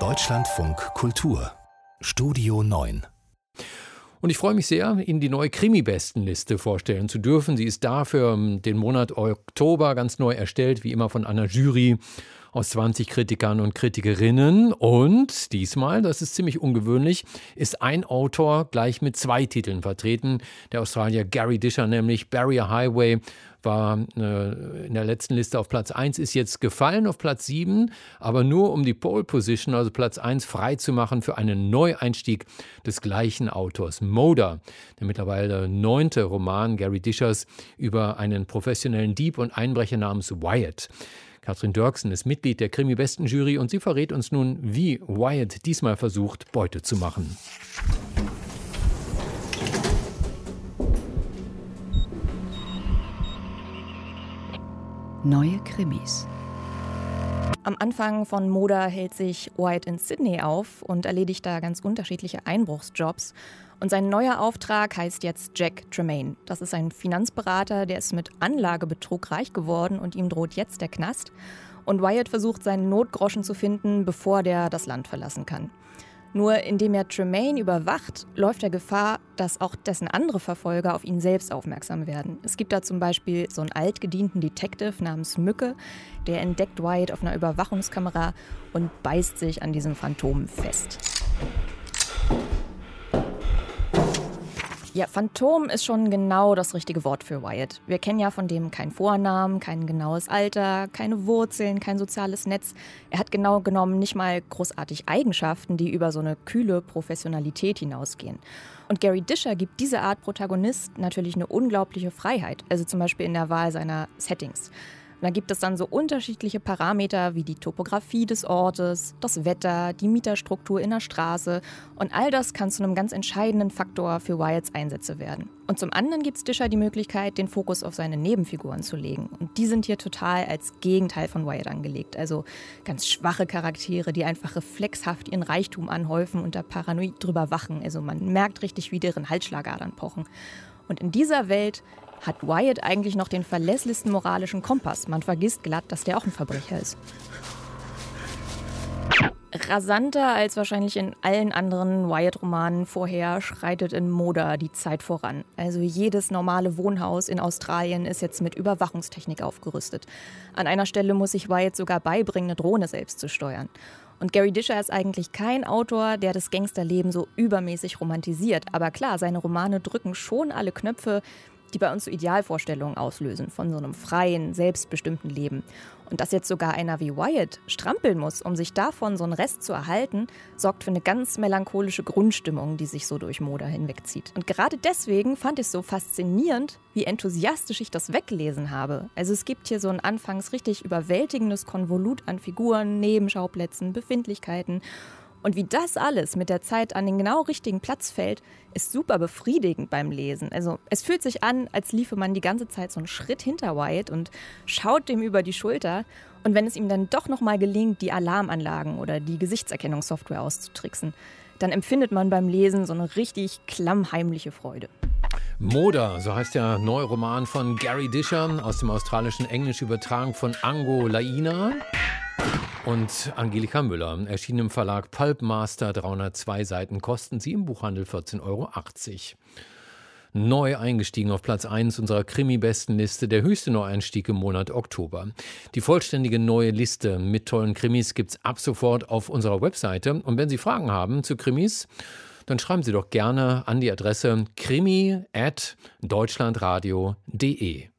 Deutschlandfunk Kultur. Studio 9 und ich freue mich sehr, Ihnen die neue Krimi-Bestenliste vorstellen zu dürfen. Sie ist da für ähm, den Monat Oktober ganz neu erstellt, wie immer von einer Jury aus 20 Kritikern und Kritikerinnen. Und diesmal, das ist ziemlich ungewöhnlich, ist ein Autor gleich mit zwei Titeln vertreten. Der Australier Gary Disher, nämlich Barrier Highway, war äh, in der letzten Liste auf Platz 1, ist jetzt gefallen auf Platz 7, aber nur um die Pole Position, also Platz 1, frei zu machen für einen Neueinstieg des gleichen Autors. Moda, der mittlerweile neunte Roman Gary Dishers über einen professionellen Dieb und Einbrecher namens Wyatt. Katrin Dörksen ist Mitglied der Krimi-Besten-Jury und sie verrät uns nun, wie Wyatt diesmal versucht, Beute zu machen. Neue Krimis. Am Anfang von Moda hält sich White in Sydney auf und erledigt da ganz unterschiedliche Einbruchsjobs. Und sein neuer Auftrag heißt jetzt Jack Tremaine. Das ist ein Finanzberater, der ist mit Anlagebetrug reich geworden und ihm droht jetzt der Knast. Und Wyatt versucht seinen Notgroschen zu finden, bevor der das Land verlassen kann. Nur indem er Tremaine überwacht, läuft er Gefahr, dass auch dessen andere Verfolger auf ihn selbst aufmerksam werden. Es gibt da zum Beispiel so einen altgedienten Detective namens Mücke, der entdeckt Wyatt auf einer Überwachungskamera und beißt sich an diesem Phantom fest. Ja, Phantom ist schon genau das richtige Wort für Wyatt. Wir kennen ja von dem keinen Vornamen, kein genaues Alter, keine Wurzeln, kein soziales Netz. Er hat genau genommen nicht mal großartig Eigenschaften, die über so eine kühle Professionalität hinausgehen. Und Gary Disher gibt diese Art Protagonist natürlich eine unglaubliche Freiheit, also zum Beispiel in der Wahl seiner Settings. Da gibt es dann so unterschiedliche Parameter wie die Topografie des Ortes, das Wetter, die Mieterstruktur in der Straße und all das kann zu einem ganz entscheidenden Faktor für Wyatts Einsätze werden. Und zum anderen gibt es Discher die Möglichkeit, den Fokus auf seine Nebenfiguren zu legen. Und die sind hier total als Gegenteil von Wyatt angelegt. Also ganz schwache Charaktere, die einfach reflexhaft ihren Reichtum anhäufen und da paranoid drüber wachen. Also man merkt richtig, wie deren Halsschlagadern pochen. Und in dieser Welt hat Wyatt eigentlich noch den verlässlichsten moralischen Kompass. Man vergisst glatt, dass der auch ein Verbrecher ist. Rasanter als wahrscheinlich in allen anderen Wyatt-Romanen vorher schreitet in Moda die Zeit voran. Also jedes normale Wohnhaus in Australien ist jetzt mit Überwachungstechnik aufgerüstet. An einer Stelle muss sich Wyatt sogar beibringen, eine Drohne selbst zu steuern. Und Gary Disher ist eigentlich kein Autor, der das Gangsterleben so übermäßig romantisiert. Aber klar, seine Romane drücken schon alle Knöpfe, die bei uns so Idealvorstellungen auslösen von so einem freien, selbstbestimmten Leben. Und dass jetzt sogar einer wie Wyatt strampeln muss, um sich davon so einen Rest zu erhalten, sorgt für eine ganz melancholische Grundstimmung, die sich so durch Moda hinwegzieht. Und gerade deswegen fand ich es so faszinierend, wie enthusiastisch ich das weggelesen habe. Also es gibt hier so ein anfangs richtig überwältigendes Konvolut an Figuren, Nebenschauplätzen, Befindlichkeiten. Und wie das alles mit der Zeit an den genau richtigen Platz fällt, ist super befriedigend beim Lesen. Also es fühlt sich an, als liefe man die ganze Zeit so einen Schritt hinter Wyatt und schaut dem über die Schulter. Und wenn es ihm dann doch nochmal gelingt, die Alarmanlagen oder die Gesichtserkennungssoftware auszutricksen, dann empfindet man beim Lesen so eine richtig klammheimliche Freude. Moda, so heißt der neue Roman von Gary Disher aus dem australischen Englisch übertragen von Ango Laina und Angelika Müller. Erschien im Verlag Pulpmaster, 302 Seiten, kosten sie im Buchhandel 14,80 Euro. Neu eingestiegen auf Platz 1 unserer Krimi-Bestenliste, der höchste Neueinstieg im Monat Oktober. Die vollständige neue Liste mit tollen Krimis gibt es ab sofort auf unserer Webseite. Und wenn Sie Fragen haben zu Krimis, dann schreiben Sie doch gerne an die Adresse krimi at deutschlandradio.de.